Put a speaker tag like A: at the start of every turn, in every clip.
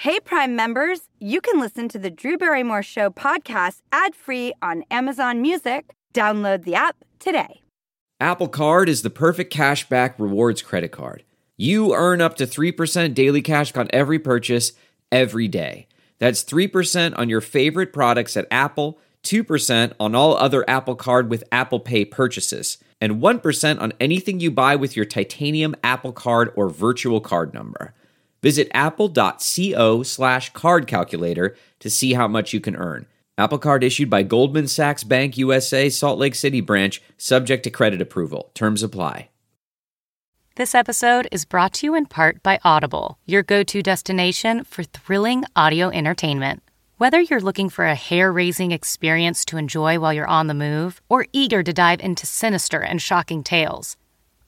A: Hey, Prime members, you can listen to the Drew Barrymore Show podcast ad free on Amazon Music. Download the app today.
B: Apple Card is the perfect cashback rewards credit card. You earn up to 3% daily cash on every purchase every day. That's 3% on your favorite products at Apple, 2% on all other Apple Card with Apple Pay purchases, and 1% on anything you buy with your titanium Apple Card or virtual card number. Visit apple.co slash card calculator to see how much you can earn. Apple Card issued by Goldman Sachs Bank USA, Salt Lake City branch, subject to credit approval. Terms apply.
C: This episode is brought to you in part by Audible, your go to destination for thrilling audio entertainment. Whether you're looking for a hair raising experience to enjoy while you're on the move or eager to dive into sinister and shocking tales,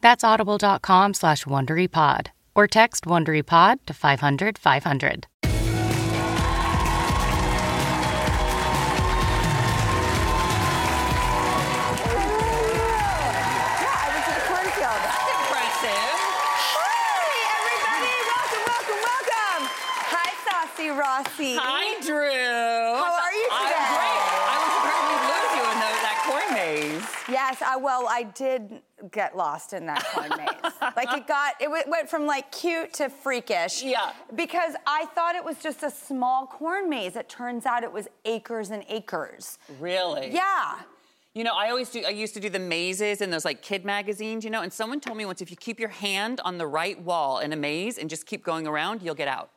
C: That's audible.com slash WonderyPod or text WonderyPod to 500 500.
A: I went to cornfield.
D: That's impressive.
A: Hi, everybody. Welcome, welcome, welcome. Hi, Saucy Rossi.
D: Hi, Drew.
A: How are you
D: I'm
A: today?
D: great. I was apparently lose you in the, that corn maze.
A: Yes, I, well, I did get lost in that corn maze. like it got, it w- went from like cute to freakish.
D: Yeah.
A: Because I thought it was just a small corn maze. It turns out it was acres and acres.
D: Really?
A: Yeah.
D: You know, I always do. I used to do the mazes in those like kid magazines. You know, and someone told me once if you keep your hand on the right wall in a maze and just keep going around, you'll get out.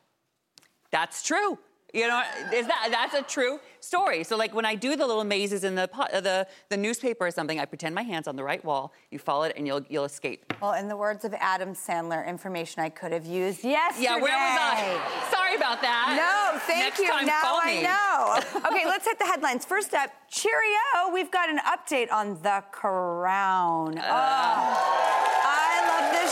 D: That's true. You know, is that that's a true story? So like when I do the little mazes in the po- uh, the the newspaper or something, I pretend my hands on the right wall. You follow it, and you'll you'll escape.
A: Well, in the words of Adam Sandler, information I could have used yesterday.
D: Yeah, where was I? Sorry about that.
A: No, thank
D: Next
A: you.
D: time,
A: now I know. okay, let's hit the headlines. First up, cheerio. We've got an update on The Crown.
D: Uh.
A: Oh, I love this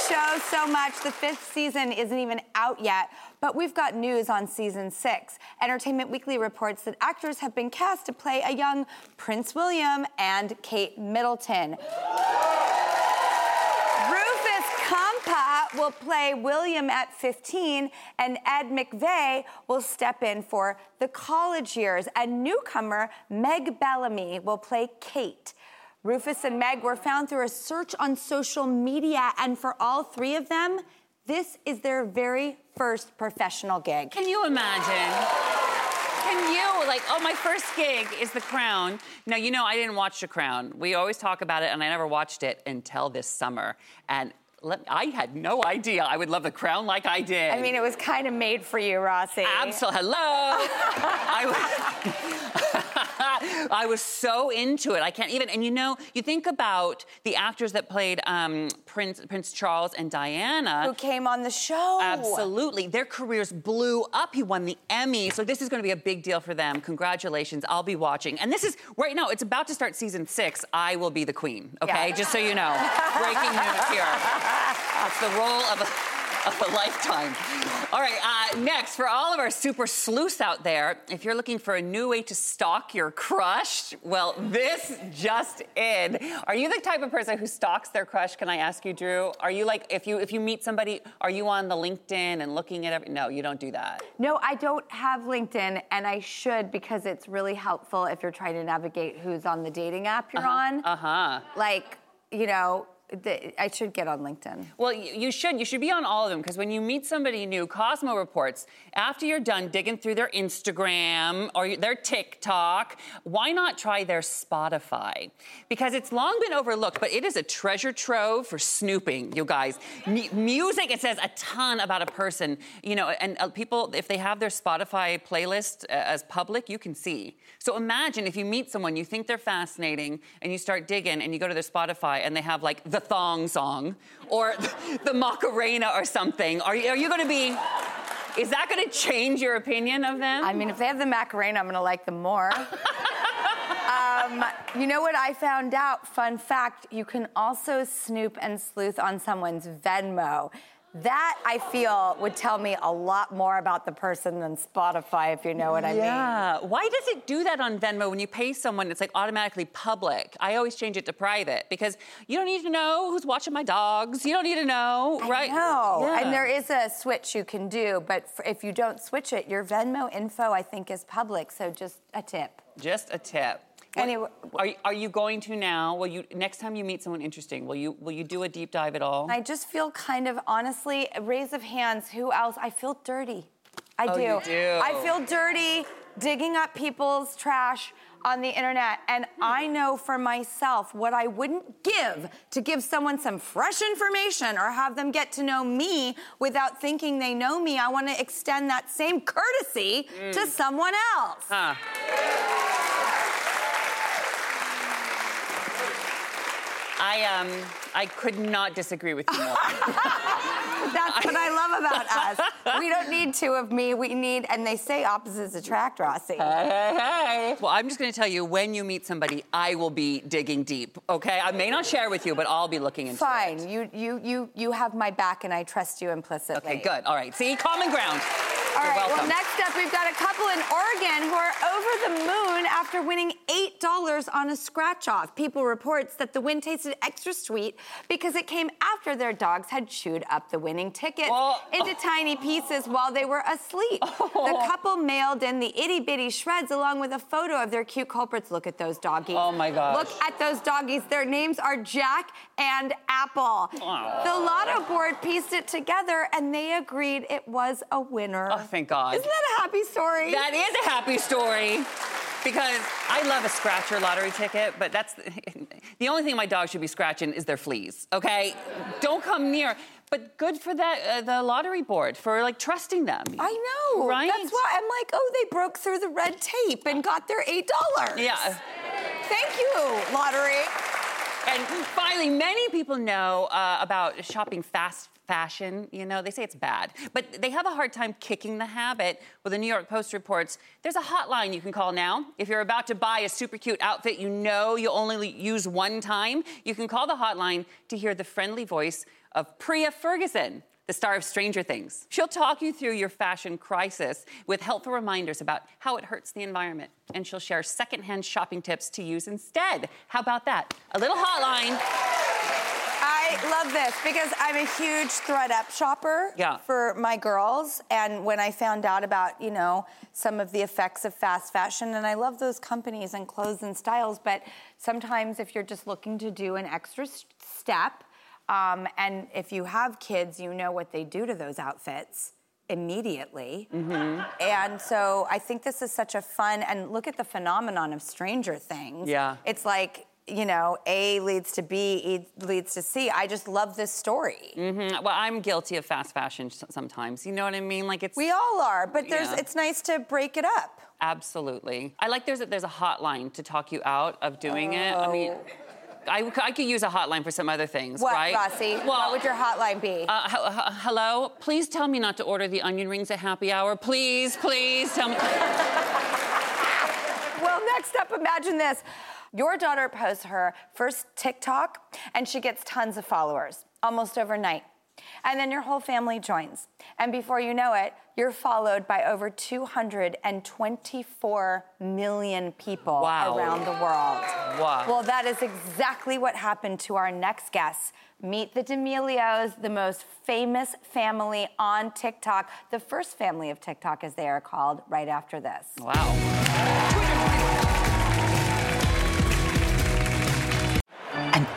A: show so much. The fifth season isn't even out yet, but we've got news on season six. Entertainment Weekly reports that actors have been cast to play a young Prince William and Kate Middleton. Rufus Kampa will play William at 15, and Ed McVey will step in for the college years. And newcomer Meg Bellamy will play Kate. Rufus and Meg were found through a search on social media, and for all three of them, this is their very first professional gig.
D: Can you imagine? Can you like? Oh, my first gig is The Crown. Now you know I didn't watch The Crown. We always talk about it, and I never watched it until this summer. And let, I had no idea I would love The Crown like I did.
A: I mean, it was kind of made for you, Rossi.
D: Absolutely. Hello. I, was, I was so into it. I can't even. And you know, you think about the actors that played um, Prince Prince Charles and Diana.
A: Who came on the show?
D: Absolutely. Their careers blew up. He won the Emmy. So this is going to be a big deal for them. Congratulations. I'll be watching. And this is right now, it's about to start season six. I will be the queen, okay?
A: Yeah.
D: Just so you know. Breaking news here. It's the role of a, of a lifetime. All right, uh, next, for all of our super sleuths out there, if you're looking for a new way to stalk your crush, well, this just in. Are you the type of person who stalks their crush? Can I ask you, Drew? Are you like, if you if you meet somebody, are you on the LinkedIn and looking at every? No, you don't do that.
A: No, I don't have LinkedIn, and I should because it's really helpful if you're trying to navigate who's on the dating app you're on.
D: Uh huh.
A: Like, you know, the, I should get on LinkedIn.
D: Well, you, should. You should be on all of them because when you meet somebody new, Cosmo reports after you're done digging through their Instagram or their TikTok, why not try their Spotify? Because it's long been overlooked, but it is a treasure trove for snooping, you guys. M- music, it says a ton about a person, you know, and uh, people, if they have their Spotify playlist uh, as public, you can see. So imagine if you meet someone, you think they're fascinating, and you start digging, and you go to their Spotify, and they have like the thong song or the Macarena or something. Are you, are you going to be? Is that going to change your opinion of them?
A: I mean, if they have the Macarena, I'm gonna like them more. um, you know what I found out? Fun fact: you can also snoop and sleuth on someone's Venmo. That I feel would tell me a lot more about the person than Spotify, if you know what I mean.
D: yeah. Why does it do that on Venmo when you pay someone? It's like automatically public. I always change it to private because you don't need to know who's watching my dogs. You don't need to know, right?
A: No,
D: Yeah.
A: and there is a switch you can do, but if you don't switch it, your Venmo info I think is public. So just a tip.
D: Just a tip.
A: Anyway-
D: are you, are you going to now? Will you next time you meet someone interesting? Will you will you do a deep dive at all?
A: I just feel kind of honestly, a raise of hands, who else? I feel dirty. I
D: Oh,
A: do.
D: you do.
A: I feel dirty digging up people's trash on the internet. And hmm. I know for myself what I wouldn't give to give someone some fresh information or have them get to know me without thinking they know me. I want to extend that same courtesy to hmm. someone else.
D: Huh. I um I could not disagree with you more.
A: That's what I love about us. We don't need two of me. We need, and they say opposites attract, Rossi.
D: hey, hey. hey. Well, I'm just going to tell you when you meet somebody, I will be digging deep. Okay, I may not share with you, but I'll be looking into it.
A: Fine. You you you you have my back, and I trust you implicitly.
D: Okay, good. All right. See, common ground.
A: All
D: You're
A: right.
D: welcome.
A: Well, next up, we've got a couple in Oregon who are over the moon after winning eight dollars on a scratch-off. People reports that the win tasted extra sweet because it came after their dogs had chewed up the winning ticket
D: Oh.
A: into tiny pieces while they were asleep. The oh. couple mailed in the itty bitty shreds along with a photo of their cute culprits. Look at those doggies.
D: Oh, my gosh.
A: Look at those doggies. Their names are Jack and Apple. The lotto board pieced it together and they agreed it was a winner.
D: Oh, thank God.
A: Isn't that a happy story?
D: That is a happy story. Because I love a scratcher lottery ticket, but that's the only thing my dog should be scratching is their fleas. Okay, don't come near. But good for that uh, the lottery board for like trusting them.
A: I know.
D: Right?
A: That's why I'm like, oh, they broke through the red tape and got their eight dollars.
D: Yeah.
A: Thank you, lottery.
D: And finally, many people know uh, about shopping fast fashion. You know, they say it's bad, but they have a hard time kicking the habit. Well, the New York Post reports there's a hotline you can call now. If you're about to buy a super cute outfit you know you'll only use one time, you can call the hotline to hear the friendly voice of Priah Ferguson. The star of Stranger Things. She'll talk you through your fashion crisis with helpful reminders about how it hurts the environment. And she'll share secondhand shopping tips to use instead. How about that? A little hotline.
A: I love this because I'm a huge thredUP shopper
D: Yeah.
A: for my girls. And when I found out about, you know, some of the effects of fast fashion, and I love those companies and clothes and styles, but sometimes if you're just looking to do an extra step, um, and if you have kids, you know what they do to those outfits immediately.
D: Mm-hmm.
A: And so I think this is such a fun, and look at the phenomenon of Stranger Things.
D: Yeah.
A: It's like, you know, A leads to B, E leads to C. I just love this story.
D: Mm, Well, I'm guilty of fast fashion sometimes. You know what I mean? Like it's
A: We all are, but there's
D: Yeah.
A: it's nice to break it up.
D: absolutely. I like there's a, there's a hotline to talk you out of doing it. I mean, I, I, could use a hotline for some other things,
A: Oh. What,
D: right?
A: Rossi? what would your hotline be?
D: Uh, h- h- hello? Please tell me not to order the onion rings at happy hour. Please, please tell me.
A: well, next up, imagine this. Your daughter posts her first TikTok and she gets tons of followers almost overnight. And then your whole family joins. And before you know it, you're followed by over 224 million people
D: Wow.
A: around the world.
D: Wow.
A: Well, that is exactly what happened to our next guest. Meet the D'Amelios, the most famous family on TikTok, the first family of TikTok, as they are called, right after this.
D: Wow.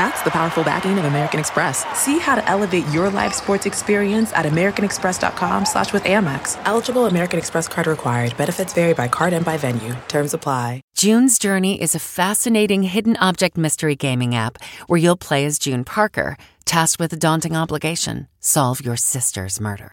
E: That's the powerful backing of American Express. See how to elevate your live sports experience at americanexpress.com slash with Amex. Eligible American Express card required. Benefits vary by card and by venue. Terms apply.
F: June's Journey is a fascinating hidden object mystery gaming app where you'll play as June Parker, tasked with a daunting obligation solve your sister's murder.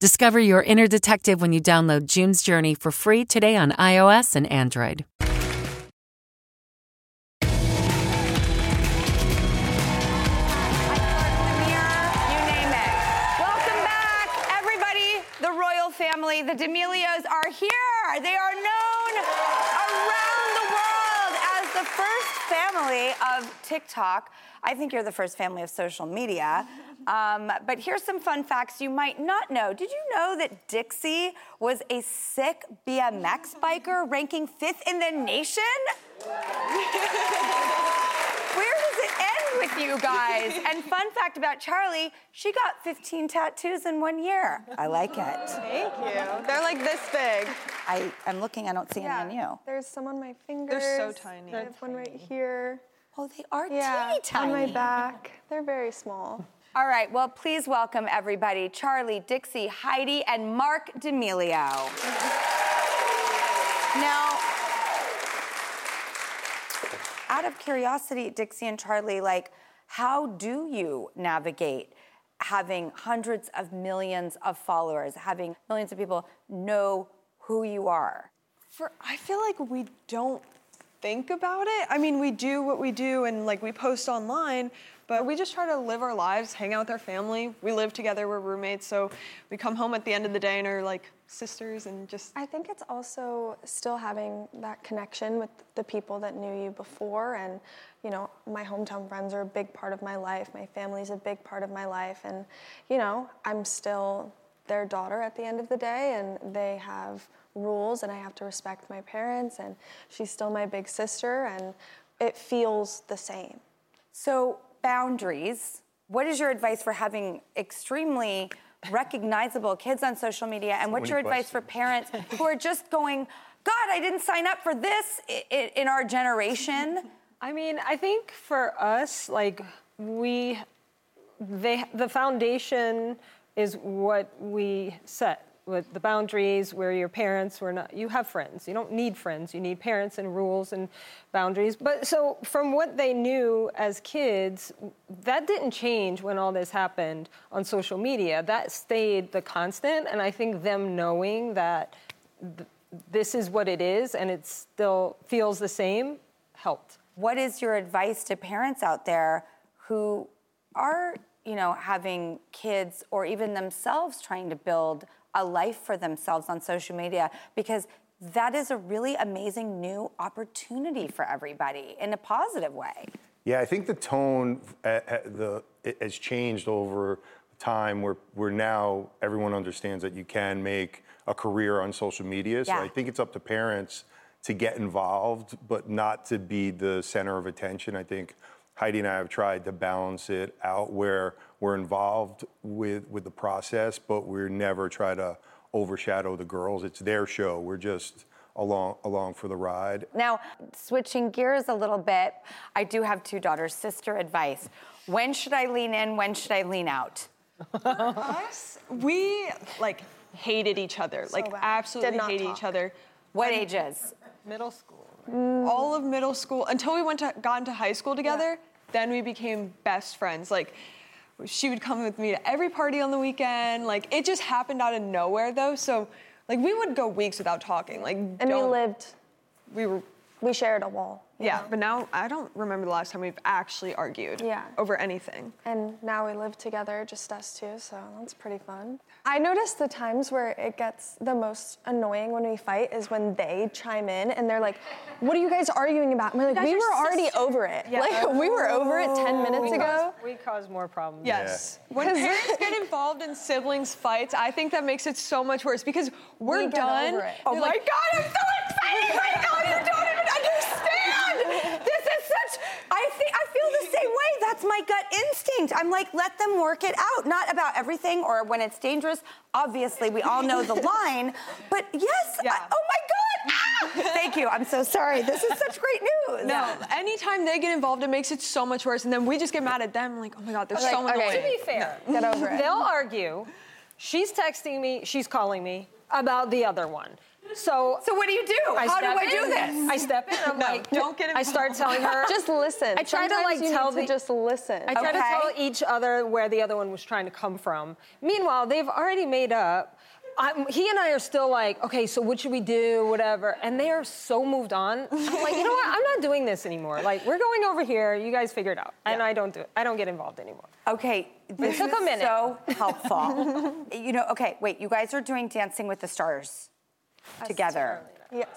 F: Discover your inner detective when you download June's Journey for free today on iOS and Android.
A: Welcome back, everybody. The royal family, the D'Amelios, are here. They are known around the world as the first family of TikTok. I think you're the first family of social media. Um, but here's some fun facts you might not know. Did you know that Dixie was a sick BMX biker ranking fifth in the nation? Where does it end with you guys? And fun fact about Charli, she got 15 tattoos in one year. I like it.
G: Thank you. They're like this big.
A: I, I'm looking, I don't see any on you.
G: There's some on my fingers.
H: They're so tiny.
G: There's one right here.
A: Oh, they are
G: Yeah,
A: teeny tiny.
G: on my back. They're very small.
A: All right, well, please welcome everybody Charli, Dixie, Heidi, and Marc D'Amelio. now, out of curiosity, Dixie and Charli, like, how do you navigate having hundreds of millions of followers, having millions of people know who you are?
H: For I feel like we don't think about it. I mean, we do what we do and like we post online, but we just try to live our lives, hang out with our family. We live together, we're roommates, so we come home at the end of the day and are like sisters and just
G: I think it's also still having that connection with the people that knew you before. And, you know, my hometown friends are a big part of my life. My family's a big part of my life. And, you know, I'm still their daughter at the end of the day, and they have rules, and I have to respect my parents. And she's still my big sister, and it feels the same.
A: So, boundaries. What is your advice for having extremely recognizable kids on social media? And what's your advice for parents who are just going, God, I didn't sign up for this i- i- in our generation?
I: I mean, I think for us, like we, they, the foundation is what we set with the boundaries. Where your parents were not, you have friends. You don't need friends. You need parents and rules and boundaries. But so from what they knew as kids, that didn't change when all this happened on social media. That stayed the constant, and I think them knowing that. th- this is what it is, and it still feels the same, helped.
A: What is your advice to parents out there who are, you know, having kids or even themselves trying to build a life for themselves on social media? Because that is a really amazing new opportunity for everybody in a positive way.
J: Yeah, I think the tone uh, uh, the, has changed over time where, where now everyone understands that you can make a career on social media. So
A: Yeah.
J: I think it's up to parents to get involved, but not to be the center of attention. I think Heidi and I have tried to balance it out where we're involved with, with the process, but we're never try to overshadow the girls. It's their show. We're just along along for the ride.
A: Now, switching gears a little bit, I do have two daughters. Sister advice. When should I lean in? When should I lean out?
H: us, we like hated each other. like
G: bad.
H: absolutely
G: Did not
H: hated
G: talk.
H: each other.
A: What ages?
I: Middle school. Mm.
H: all of middle school until we went to got into high school together. Then we became best friends. Like she would come with me to every party on the weekend. Like it just happened out of nowhere though. So like we would go weeks without talking. Like
G: And we lived,
H: we were
G: we shared a wall.
H: yeah.
G: know?
H: But now I don't remember the last time we've actually argued.
G: Yeah.
H: Over anything.
G: And now we live together, just us two, so that's pretty fun. I notice the times where it gets the most annoying when we fight is when they chime in and they're like, What are you guys arguing about? And we're like, We
A: are
G: were already
A: sisters."
G: over it. Like, we were over it 10 minutes ago.
I: We cause more problems.
H: Yes. When parents get involved in siblings fights, I think that makes it so much worse because we're
G: We
H: done. Oh my
A: my
H: god.
A: God, I'm so excited right now. You don't even understand. This is such. I think I feel the same way. That's that's my gut instinct. I'm like, let them work it out. Not about everything or when it's dangerous. Obviously, we all know the line. But yes,
H: Yeah.
A: I- oh my God. Ah! Thank you. I'm so sorry. This is such great news.
H: No, anytime they get involved, it makes it so much worse. And then we just get mad at them. Like, oh my God, they're
G: Like,
H: so
G: okay.
I: To be fair,
G: Get over it.
I: they'll argue. She's texting me, she's calling me about the other one. So,
A: So what do you do?
I: I
A: How do
I: step
A: I do this?
I: I step in. I'm
H: No,
I: like,
H: don't get
I: I start telling her.
G: Just listen.
I: I try to
G: Sometimes
I: like
G: you
I: tell
G: need
I: the
G: to just listen.
I: I try to tell each other where the other one was trying to come from. Meanwhile, they've already made up. I'm, he and I are still like, okay, so what should we do, whatever. And they are so moved on. I'm like, you know what? I'm not doing this anymore. Like, we're going over here. You guys figure it out. And I don't do it. I don't get involved anymore.
A: Okay, this
I: took
A: is
I: a minute.
A: so helpful. you know, okay, wait, you guys are doing Dancing with the Stars together.
G: yes.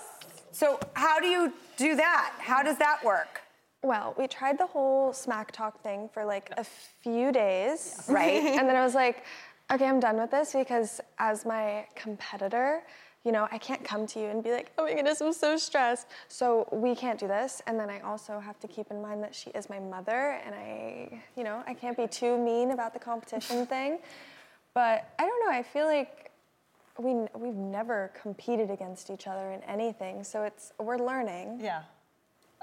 A: So how do you do that? How does that work?
G: Well, we tried the whole smack talk thing for like a few days.
A: Right.
G: and then I was like, okay, I'm done with this because as my competitor, you know, I can't come to you and be like, oh my goodness, I'm so stressed. So we can't do this. And then I also have to keep in mind that she is my mother and I, you know, I can't be too mean about the competition thing. But I don't know, I feel like we, we've never competed against each other in anything. So it's, we're learning.
I: Yeah.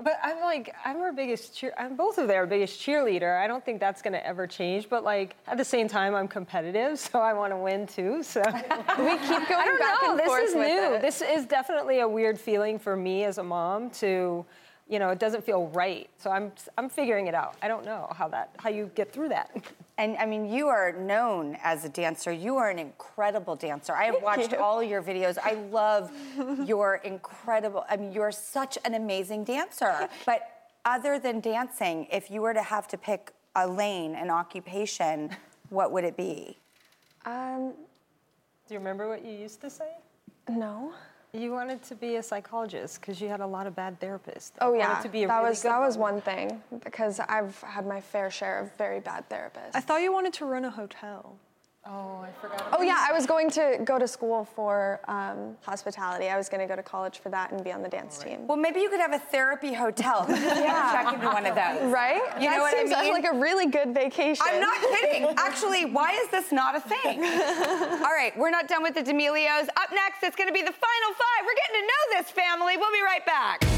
I: But I'm like, I'm her biggest cheer. I'm both of their biggest cheerleader. I don't think that's gonna ever change. But like, at the same time, I'm competitive, so I want to win too. So
G: We keep going
I: I don't
G: back
I: know.
G: and
I: this
G: forth
I: is new.
G: it.
I: This is definitely a weird feeling for me as a mom to, you know, it doesn't feel right. So I'm I'm figuring it out. I don't know how that how you get through that.
A: And I mean, you are known as a dancer. You are an incredible dancer. I have watched
G: you.
A: all your videos. I love your incredible, I mean, you're such an amazing dancer. But other than dancing, if you were to have to pick a lane, an occupation, what would it be?
G: Um,
I: Do you remember what you used to say?
G: no.
I: You wanted to be a psychologist because you had a lot of bad therapists.
G: Oh yeah,
I: to be a
G: that
I: really
G: was that was one thing because I've had my fair share of very bad therapists.
H: I thought you wanted to run a hotel.
I: Oh, I forgot.
G: oh yeah, I was going to go to school for um, hospitality. I was going to go to college for that and be on the dance team.
A: Well, maybe you could have a therapy hotel. yeah. Check into one of those.
G: Right?
A: You know
G: that
A: what I
G: seems
A: mean?
G: like a really good vacation.
A: I'm not kidding. Actually, why is this not a thing? All right, we're not done with the D'Amelios. Up next, it's going to be the final five. We're getting to know this family. We'll be right back.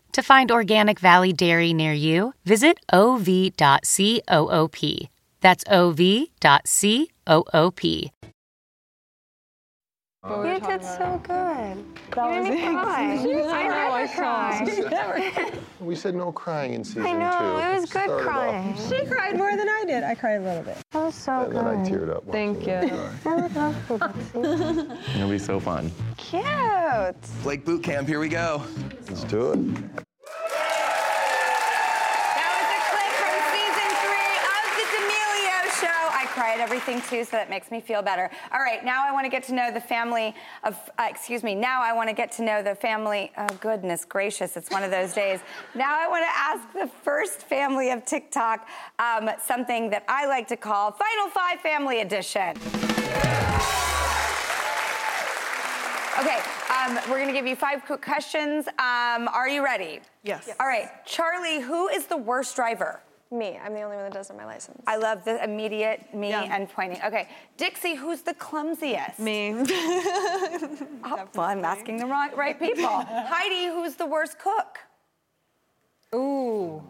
C: To find Organic Valley Dairy near you, visit ov.coop. That's ov.coop.
G: You did so good.
H: That
G: you made me cry. I never cry.
K: We said no crying in season two.
G: I know, it was good
K: Started off,
G: crying.
I: She cried more than I did. I cried a little bit.
G: That was so
K: And then I teared up.
H: Thank you.
K: it.
G: I would love to Betsy.
L: It'll be so fun.
G: Cute.
L: Blake Boot Camp, here we go.
K: Let's do it.
A: That was a clip from season three of the D'Amelio Show. I cry at everything too, so that makes me feel better. All right, now I want to get to know the family of, uh, excuse me, now I want to get to know the family. Oh, goodness gracious, it's one of those days. Now I want to ask the first family of TikTok um, something that I like to call Final Five Family Edition. Okay, um, we're going to give you five quick questions. Um, are you ready?
H: Yes.
A: All right, Charli, who is the worst driver?
G: Me, I'm the only one that doesn't have my license.
A: I love the immediate me
H: Yeah.
A: and pointing. Okay, Dixie, who's the clumsiest?
H: Me.
A: Oh, well, I'm asking the right, right people. Heidi, who's the worst cook?
I: Ooh.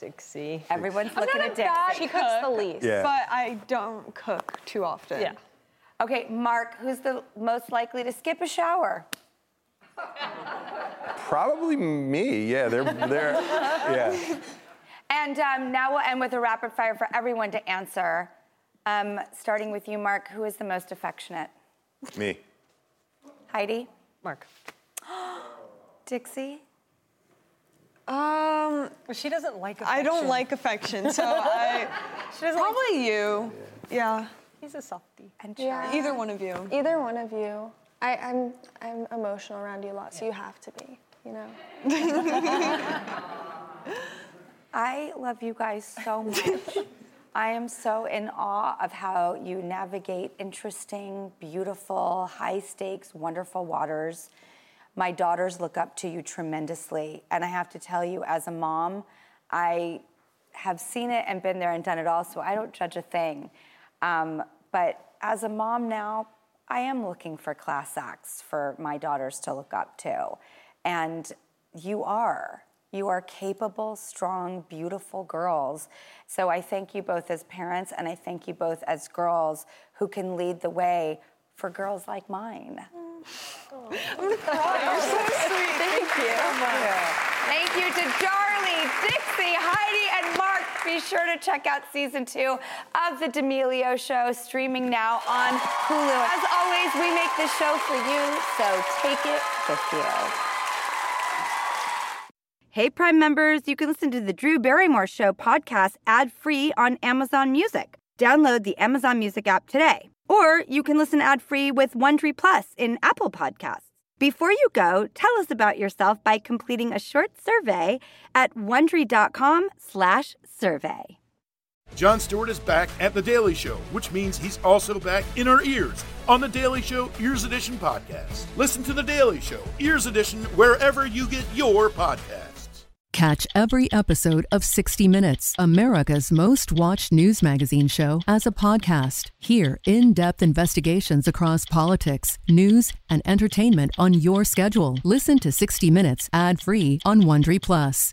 I: Dixie.
A: Everyone's
G: I'm
A: looking at Dixie.
H: She cooks the
G: least.
J: Yeah.
H: But I don't cook too often.
I: Yeah.
A: Okay, Marc, who's the most likely to skip a shower?
J: Probably me. Yeah, they're they're yeah.
A: And um, now we'll end with a rapid fire for everyone to answer. Um, starting with you, Marc, who is the most affectionate?
J: Me.
A: Heidi?
I: Marc.
A: Dixie?
H: Um,
I: Well, she doesn't like affection.
H: I don't like affection, so I
I: She doesn't like-
H: probably you. Yeah.
I: He's a softie.
A: And
G: Yeah.
H: Either one of you.
G: Either one of you. I, I'm I'm emotional around you a lot, so you have to be. You know.
A: I love you guys so much. I am so in awe of how you navigate interesting, beautiful, high stakes, wonderful waters. My daughters look up to you tremendously. And I have to tell you, as a mom, I have seen it and been there and done it all, so I don't judge a thing. Um, but as a mom now, I am looking for class acts for my daughters to look up to. And you are. You are capable, strong, beautiful girls. So I thank you both as parents, and I thank you both as girls who can lead the way for girls like mine. Oh. You're so sweet. Thank you. Thank you to Charli, Dixie, Heidi, and Marc. Be sure to check out season two of The D'Amelio Show, streaming now on Hulu. As always, we make this show for you, so take it with you. Hey, Prime members, you can listen to the Drew Barrymore Show podcast ad free on Amazon Music. Download the Amazon Music app today. Or you can listen ad free with Wondery Plus in Apple Podcasts. Before you go, tell us about yourself by completing a short survey at wondery.com/slash survey.
M: Jon Stewart is back at The Daily Show, which means he's also back in our ears on The Daily Show Ears Edition podcast. Listen to The Daily Show Ears Edition wherever you get your podcasts.
N: Catch every episode of 60 Minutes, America's most watched news magazine show, as a podcast. Hear in depth investigations across politics, news, and entertainment on your schedule. Listen to 60 Minutes ad free on Wondery Plus.